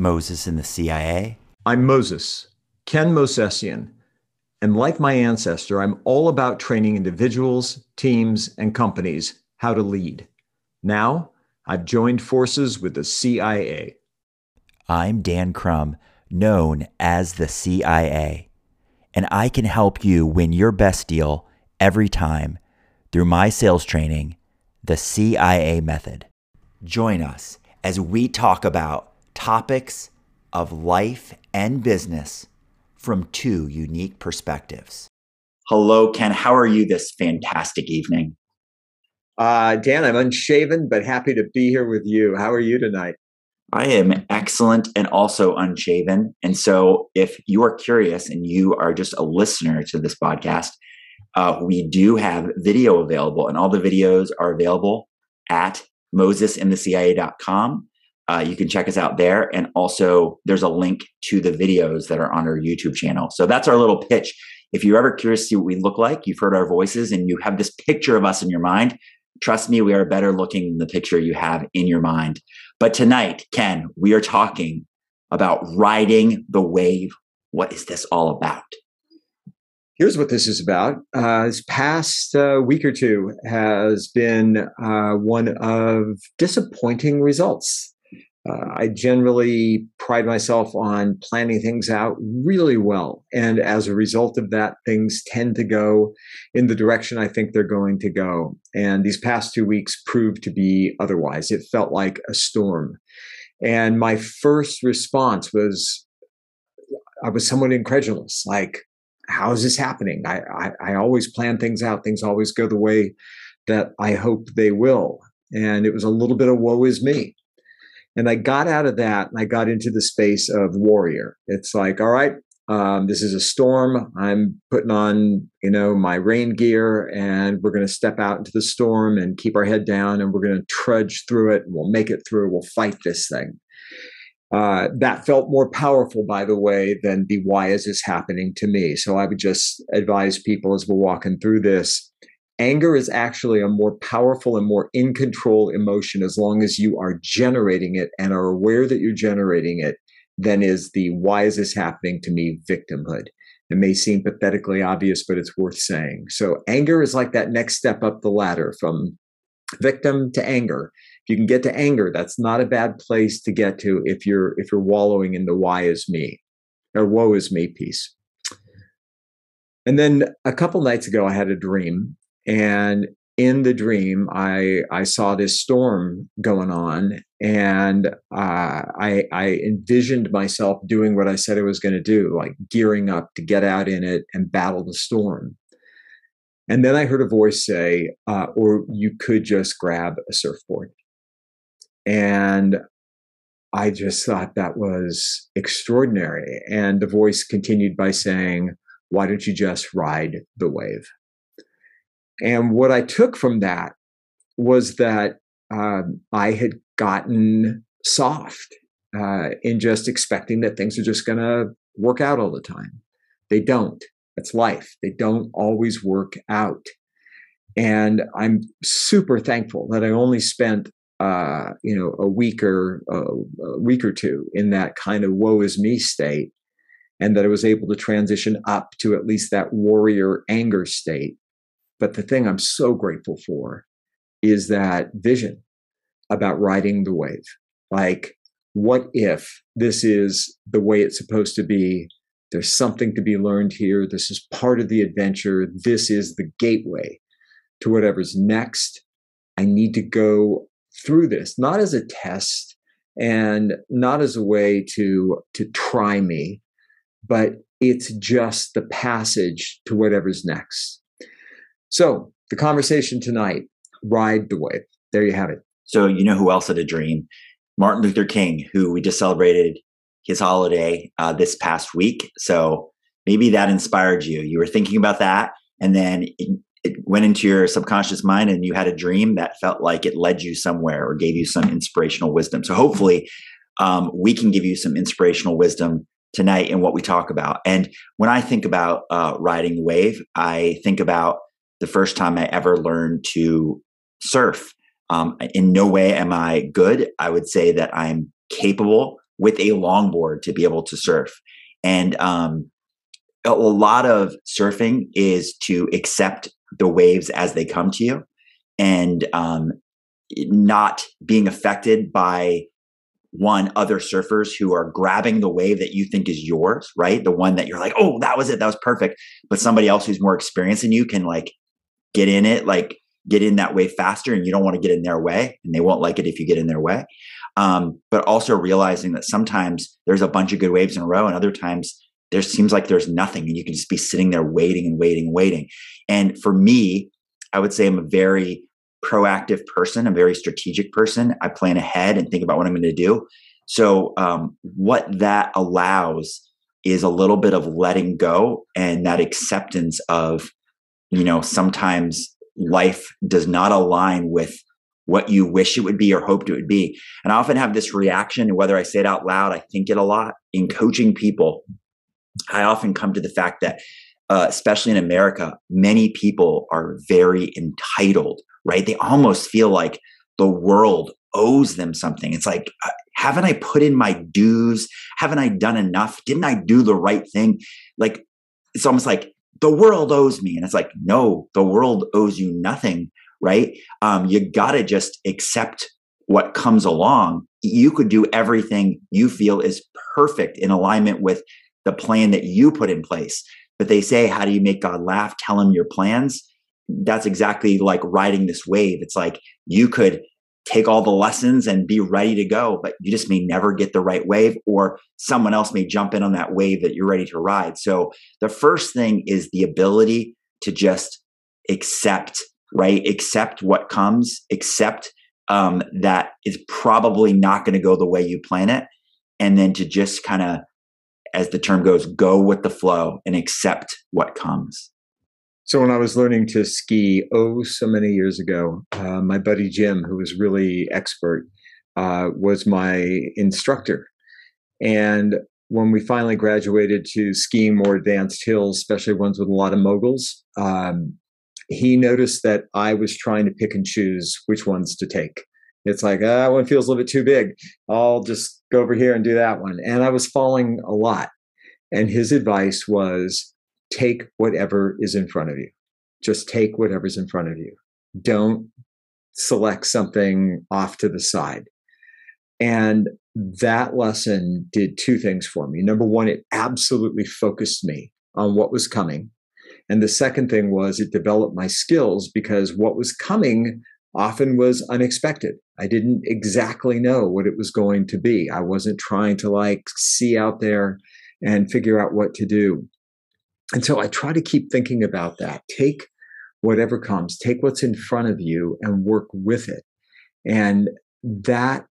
Moses in the CIA. I'm Moses, Ken Mosesian. And like my ancestor, I'm all about training individuals, teams, and companies how to lead. Now, I've joined forces with the CIA. I'm Dan Crum, known as the CIA, and I can help you win your best deal every time through my sales training, the CIA method. Join us as we talk about topics of life and business from two unique perspectives. Hello, Ken. How are you this fantastic evening? Uh, Dan, I'm unshaven, but happy to be here with you. How are you tonight? I am excellent and also unshaven. And so, if you are curious and you are just a listener to this podcast, uh, we do have video available, and all the videos are available at mosesinthecia.com. Uh, you can check us out there. And also, there's a link to the videos that are on our YouTube channel. So that's our little pitch. If you're ever curious to see what we look like, you've heard our voices, and you have this picture of us in your mind, trust me, we are better looking than the picture you have in your mind. But tonight, Ken, we are talking about riding the wave. What is this all about? Here's what this is about. Uh, this past uh, week or two has been uh, one of disappointing results. Uh, I generally pride myself on planning things out really well. And as a result of that, things tend to go in the direction I think they're going to go. And these past two weeks proved to be otherwise. It felt like a storm. And my first response was I was somewhat incredulous like, how is this happening? I, I, I always plan things out, things always go the way that I hope they will. And it was a little bit of woe is me and I got out of that and I got into the space of warrior. It's like, all right, um, this is a storm. I'm putting on, you know, my rain gear and we're going to step out into the storm and keep our head down and we're going to trudge through it and we'll make it through. We'll fight this thing. Uh, that felt more powerful, by the way, than the why is this happening to me. So I would just advise people as we're walking through this anger is actually a more powerful and more in control emotion as long as you are generating it and are aware that you're generating it than is the why is this happening to me? victimhood. It may seem pathetically obvious but it's worth saying. So anger is like that next step up the ladder from victim to anger. If you can get to anger that's not a bad place to get to if you're if you're wallowing in the why is me? or woe is me piece. And then a couple nights ago i had a dream and in the dream, I I saw this storm going on, and uh, I I envisioned myself doing what I said I was going to do, like gearing up to get out in it and battle the storm. And then I heard a voice say, uh, "Or you could just grab a surfboard." And I just thought that was extraordinary. And the voice continued by saying, "Why don't you just ride the wave?" And what I took from that was that um, I had gotten soft uh, in just expecting that things are just going to work out all the time. They don't. That's life. They don't always work out. And I'm super thankful that I only spent, uh, you know, a week or uh, a week or two in that kind of woe is me state, and that I was able to transition up to at least that warrior anger state but the thing I'm so grateful for is that vision about riding the wave. Like, what if this is the way it's supposed to be? There's something to be learned here. This is part of the adventure. This is the gateway to whatever's next. I need to go through this, not as a test and not as a way to, to try me, but it's just the passage to whatever's next. So the conversation tonight, ride the wave. There you have it. So you know who else had a dream? Martin Luther King, who we just celebrated his holiday uh, this past week. So maybe that inspired you. You were thinking about that, and then it, it went into your subconscious mind, and you had a dream that felt like it led you somewhere or gave you some inspirational wisdom. So hopefully, um, we can give you some inspirational wisdom tonight in what we talk about. And when I think about uh, riding the wave, I think about the first time I ever learned to surf. Um, in no way am I good. I would say that I'm capable with a longboard to be able to surf. And um, a lot of surfing is to accept the waves as they come to you and um, not being affected by one other surfers who are grabbing the wave that you think is yours right the one that you're like oh that was it that was perfect but somebody else who's more experienced than you can like get in it like get in that way faster and you don't want to get in their way and they won't like it if you get in their way. Um, but also realizing that sometimes there's a bunch of good waves in a row and other times there seems like there's nothing and you can just be sitting there waiting and waiting and waiting. And for me i would say i'm a very proactive person a very strategic person. I plan ahead and think about what i'm going to do. So um, what that allows is a little bit of letting go and that acceptance of you know sometimes life does not align with what you wish it would be or hoped it would be. And I often have this reaction, whether I say it out loud, I think it a lot in coaching people. I often come to the fact that, uh, especially in America, many people are very entitled, right? They almost feel like the world owes them something. It's like, uh, haven't I put in my dues? Haven't I done enough? Didn't I do the right thing? Like, it's almost like the world owes me. And it's like, no, the world owes you nothing, right? Um, you got to just accept what comes along. You could do everything you feel is perfect in alignment with the plan that you put in place. But they say, how do you make God laugh? Tell him your plans. That's exactly like riding this wave. It's like you could take all the lessons and be ready to go, but you just may never get the right wave, or someone else may jump in on that wave that you're ready to ride. So the first thing is the ability to just accept, right? Accept what comes, accept um, that is probably not going to go the way you plan it. And then to just kind of, as the term goes, go with the flow and accept what comes. So when I was learning to ski, oh, so many years ago, uh, my buddy Jim, who was really expert, uh, was my instructor. And when we finally graduated to skiing more advanced hills, especially ones with a lot of moguls, um, he noticed that I was trying to pick and choose which ones to take. It's like, ah, one feels a little bit too big. I'll just go over here and do that one. And I was falling a lot. And his advice was take whatever is in front of you. Just take whatever's in front of you. Don't select something off to the side. And that lesson did two things for me. Number one, it absolutely focused me on what was coming. And the second thing was it developed my skills because what was coming often was unexpected. I didn't exactly know what it was going to be. I wasn't trying to like see out there and figure out what to do. And so I try to keep thinking about that. Take whatever comes, take what's in front of you and work with it. And that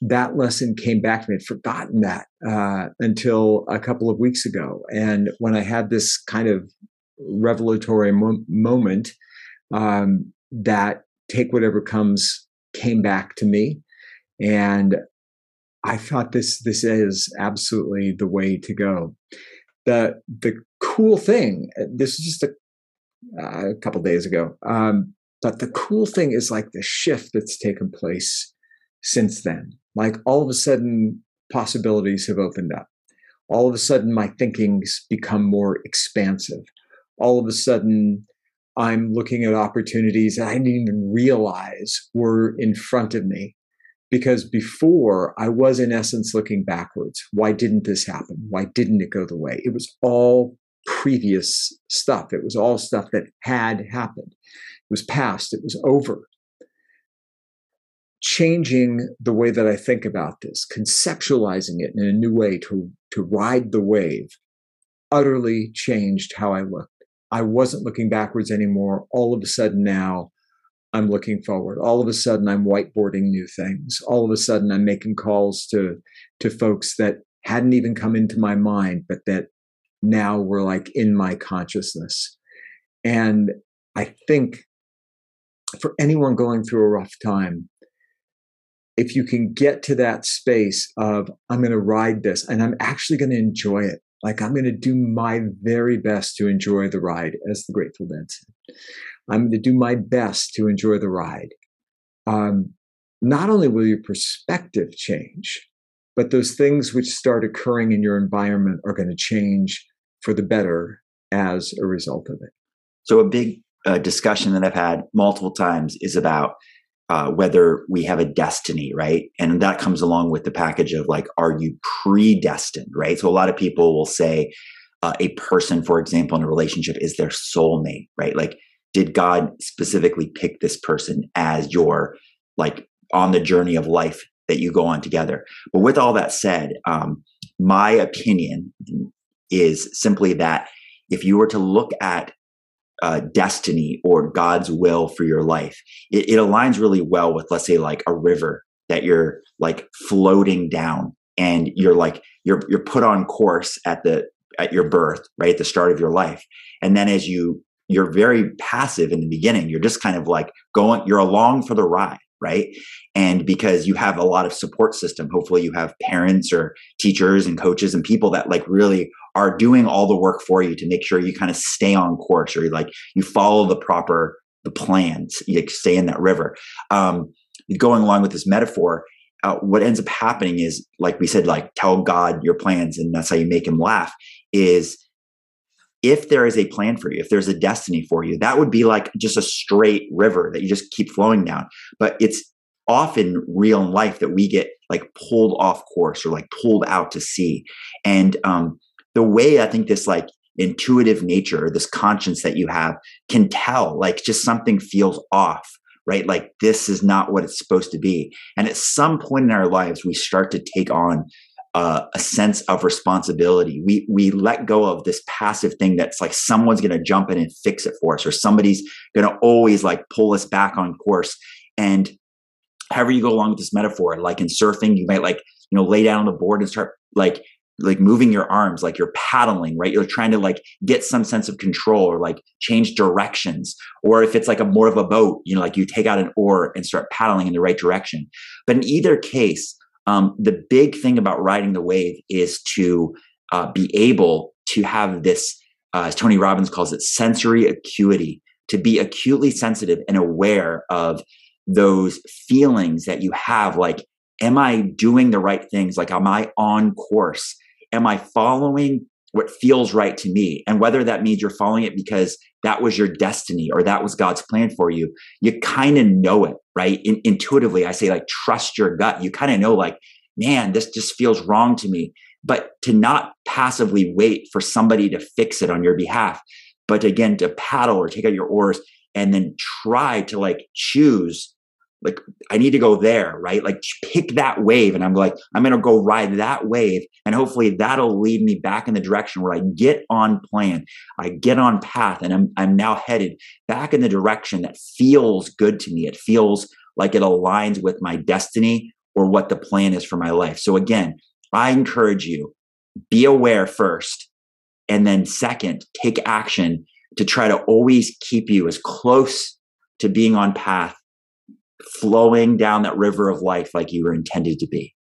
that lesson came back to me. I'd forgotten that uh, until a couple of weeks ago. And when I had this kind of revelatory mo- moment, um, that take whatever comes came back to me. And I thought this this is absolutely the way to go. The the cool thing. Uh, this is just a, uh, a couple days ago. Um, but the cool thing is like the shift that's taken place since then. Like all of a sudden, possibilities have opened up. All of a sudden, my thinking's become more expansive. All of a sudden, I'm looking at opportunities that I didn't even realize were in front of me. Because before, I was in essence looking backwards. Why didn't this happen? Why didn't it go the way? It was all previous stuff. It was all stuff that had happened. It was past. It was over. Changing the way that I think about this, conceptualizing it in a new way to, to ride the wave, utterly changed how I looked. I wasn't looking backwards anymore. All of a sudden now, I'm looking forward. All of a sudden, I'm whiteboarding new things. All of a sudden, I'm making calls to to folks that hadn't even come into my mind, but that now were like in my consciousness. And I think for anyone going through a rough time, if you can get to that space of, I'm going to ride this and I'm actually going to enjoy it. Like I'm going to do my very best to enjoy the ride, as the Grateful Dead said. I'm going to do my best to enjoy the ride. Um, not only will your perspective change, but those things which start occurring in your environment are going to change for the better as a result of it. So, a big uh, discussion that I've had multiple times is about uh, whether we have a destiny, right? And that comes along with the package of like, are you predestined, right? So, a lot of people will say uh, a person, for example, in a relationship is their soulmate, right? Like, did God specifically pick this person as your like on the journey of life that you go on together? But with all that said, um, my opinion is simply that if you were to look at uh, destiny or God's will for your life, it, it aligns really well with, let's say, like a river that you're like floating down and you're like you're you're put on course at the at your birth right at the start of your life. And then as you you're very passive in the beginning you're just kind of like going you're along for the ride right? And because you have a lot of support system hopefully you have parents or teachers and coaches and people that like really are doing all the work for you to make sure you kind of stay on course or you like you follow the proper the plans you stay in that river um, going along with this metaphor uh, what ends up happening is like we said like tell god your plans and that's how you make him laugh is if there is a plan for you, if there's a destiny for you, that would be like just a straight river that you just keep flowing down. But it's often real in life that we get like pulled off course or like pulled out to sea. And um, the way I think this like intuitive nature, this conscience that you have can tell like just something feels off. Right? Like this is not what it's supposed to be. And at some point in our lives, we start to take on uh, a sense of responsibility. We we let go of this passive thing that's like someone's going to jump in and fix it for us, or somebody's going to always like pull us back on course. And however you go along with this metaphor, like in surfing, you might like you know lay down on the board and start like like moving your arms like you're paddling right you're trying to like get some sense of control or like change directions or if it's like a more of a boat you know like you take out an oar and start paddling in the right direction but in either case um, the big thing about riding the wave is to uh, be able to have this, uh, as Tony Robbins calls it, sensory acuity, to be acutely sensitive and aware of those feelings that you have. Like, am I doing the right things? Like, am I on course? Am I following what feels right to me? And whether that means you're following it because that was your destiny or that was God's plan for you, you kind of know it, right? In, intuitively, I say like trust your gut. You kind of know like, man, this just feels wrong to me. But to not passively wait for somebody to fix it on your behalf, but again, to paddle or take out your oars and then try to like choose like I need to go there, right? Like pick that wave and I'm like I'm going to go ride that wave and hopefully that'll lead me back in the direction where I get on plan. I get on path and I'm I'm now headed back in the direction that feels good to me. It feels like it aligns with my destiny or what the plan is for my life. So again, I encourage you be aware first and then second, take action to try to always keep you as close to being on path flowing down that river of life like you were intended to be.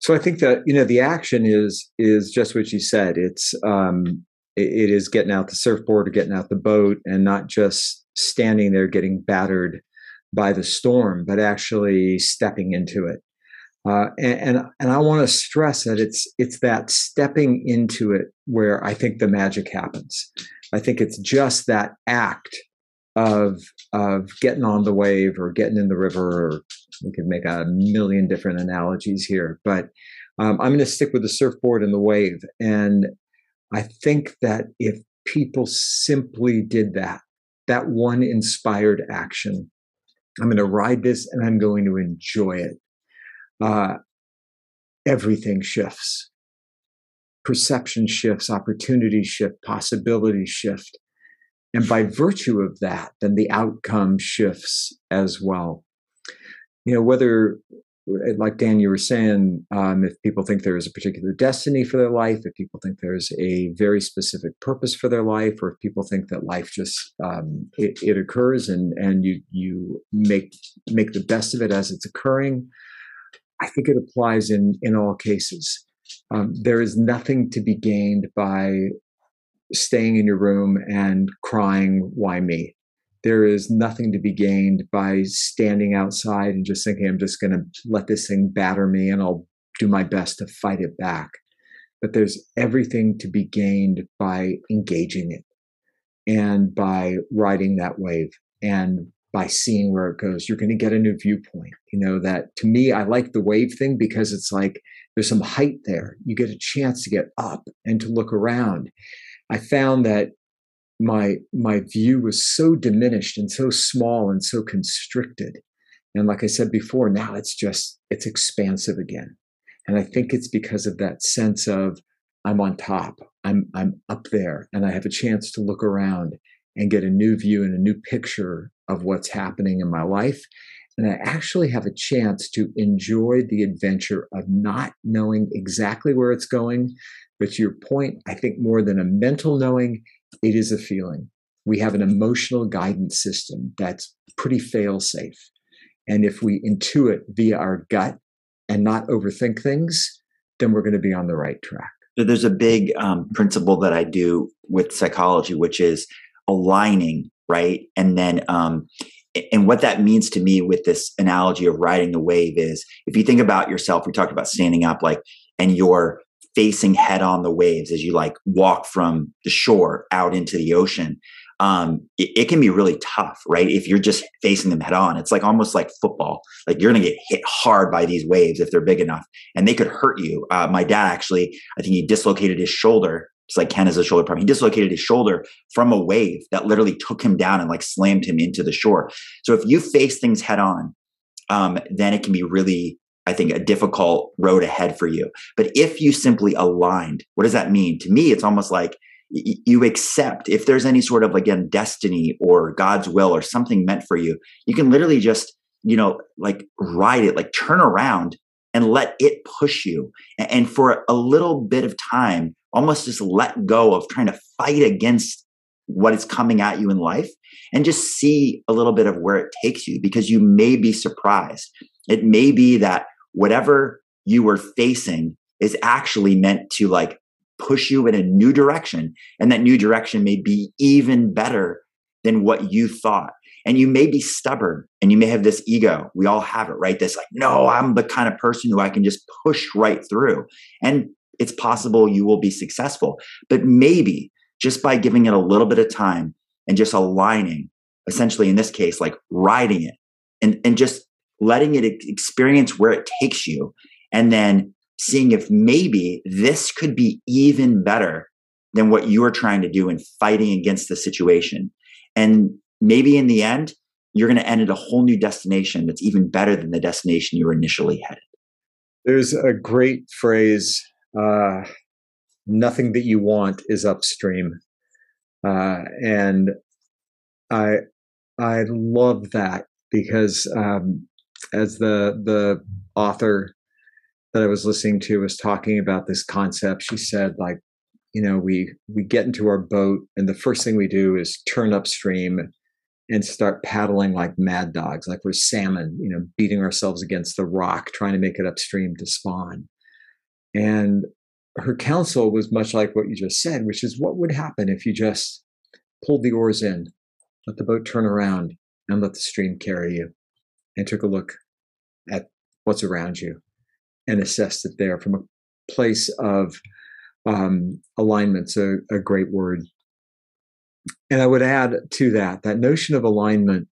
So i think that you know the action is is just what you said. It's um it, it is getting out the surfboard or getting out the boat and not just standing there getting battered by the storm but actually stepping into it. Uh, and, and, and I want to stress that it's it's that stepping into it where I think the magic happens. I think it's just that act of of getting on the wave or getting in the river or we could make a million different analogies here but um, i'm going to stick with the surfboard and the wave and i think that if people simply did that that one inspired action i'm going to ride this and i'm going to enjoy it. Uh, everything shifts. Perception shifts opportunity shift possibilities shift and by virtue of that, then the outcome shifts as well. You know, whether, like Dan, you were saying, um, if people think there is a particular destiny for their life, if people think there's a very specific purpose for their life, or if people think that life just um, it, it occurs and and you you make make the best of it as it's occurring, I think it applies in in all cases. Um, there is nothing to be gained by staying in your room and crying, why me? There is nothing to be gained by standing outside and just thinking, I'm just going to let this thing batter me and I'll do my best to fight it back. But there's everything to be gained by engaging it and by riding that wave and by seeing where it goes. You're going to get a new viewpoint. You know, that to me, I like the wave thing because it's like there's some height there. You get a chance to get up and to look around. I found that my my view was so diminished and so small and so constricted. And like i said before now it's just it's expansive again. And i think it's because of that sense of i'm on top. I'm i'm up there and i have a chance to look around and get a new view and a new picture of what's happening in my life and i actually have a chance to enjoy the adventure of not knowing exactly where it's going but to your point i think more than a mental knowing it is a feeling. We have an emotional guidance system that's pretty fail safe. And if we intuit via our gut and not overthink things, then we're going to be on the right track. So there's a big um, principle that I do with psychology, which is aligning, right? And then, um, and what that means to me with this analogy of riding the wave is if you think about yourself, we talked about standing up, like, and you're facing head on the waves as you like walk from the shore out into the ocean um, it, it, can be really tough right? If you're just facing them head on it's like almost like football. Like you're gonna get hit hard by these waves if they're big enough and they could hurt you. Uh, my dad actually i think he dislocated his shoulder it's like ken has a shoulder problem he dislocated his shoulder from a wave that literally took him down and like slammed him into the shore so if you face things head on um, then it can be really I think, a difficult road ahead for you. But if you simply aligned, what does that mean? To me, it's almost like you accept if there's any sort of, again, destiny or God's will or something meant for you, you can literally just, you know, like ride it, like turn around and let it push you. And for a little bit of time, almost just let go of trying to fight against what is coming at you in life and just see a little bit of where it takes you because you may be surprised. It may be that whatever you were facing is actually meant to like push you in a new direction. And that new direction may be even better than what you thought. And you may be stubborn and you may have this ego. We all have it, right? This like, no, I'm the kind of person who I can just push right through. And it's possible you will be successful. But maybe just by giving it a little bit of time and just aligning, essentially in this case, like riding it and, and just letting it experience where it takes you, and then seeing if maybe this could be even better than what you are trying to do in fighting against the situation. And maybe in the end, you're going to end at a whole new destination that's even better than the destination you were initially headed. There's a great phrase uh, nothing that you want is upstream. Uh, and I I love that because um, as the the author that I was listening to was talking about this concept, she said like, you know, we we get into our boat and the first thing we do is turn upstream and start paddling like mad dogs, like we're salmon, you know, beating ourselves against the rock, trying to make it upstream to spawn. And her counsel was much like what you just said, which is what would happen if you just pulled the oars in, let the boat turn around, and let the stream carry you and took a look at what's around you and assessed it there from a place of um, a, a great word. And I would add to that, that notion of alignment,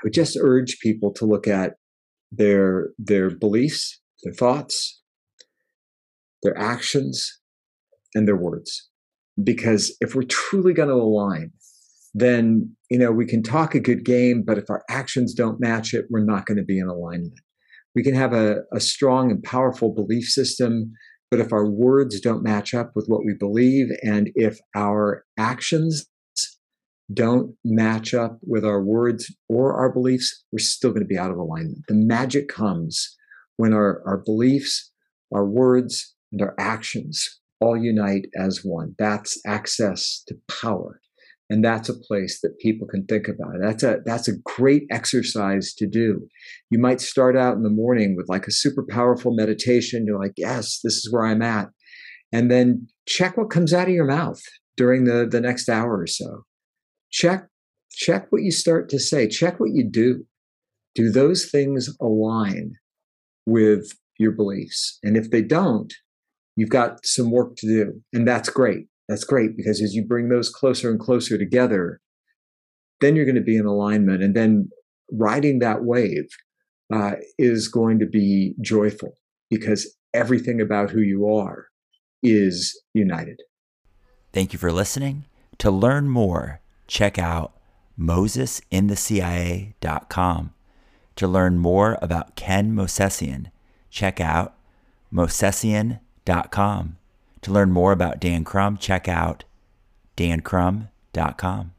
I would just urge people to look at their, their beliefs, their thoughts, their actions, and their words. Because if we're truly going to align, then you know we can talk a good game but if our actions don't match it we're not going to be in alignment we can have a, a strong and powerful belief system but if our words don't match up with what we believe and if our actions don't match up with our words or our beliefs we're still going to be out of alignment the magic comes when our, our beliefs our words and our actions all unite as one. That's access to power. And that's a place that people can think about. That's a that's a great exercise to do. You might start out in the morning with like a super powerful meditation. You're like yes this is where i'm at. And then check what comes out of your mouth during the the next hour or so. Check check what you start to say. Check what you do. Do those things align with your beliefs. And if they don't, you've got some work to do. And that's great. That's great because as you bring those closer and closer together, then you're going to be in alignment. And then riding that wave uh, is going to be joyful because everything about who you are is united. Thank you for listening. To learn more, check out mosesinthecia.com. To learn more about Ken Mosesian, check out mosesian.com. To learn more about Dan Crum, check out dancrum.com.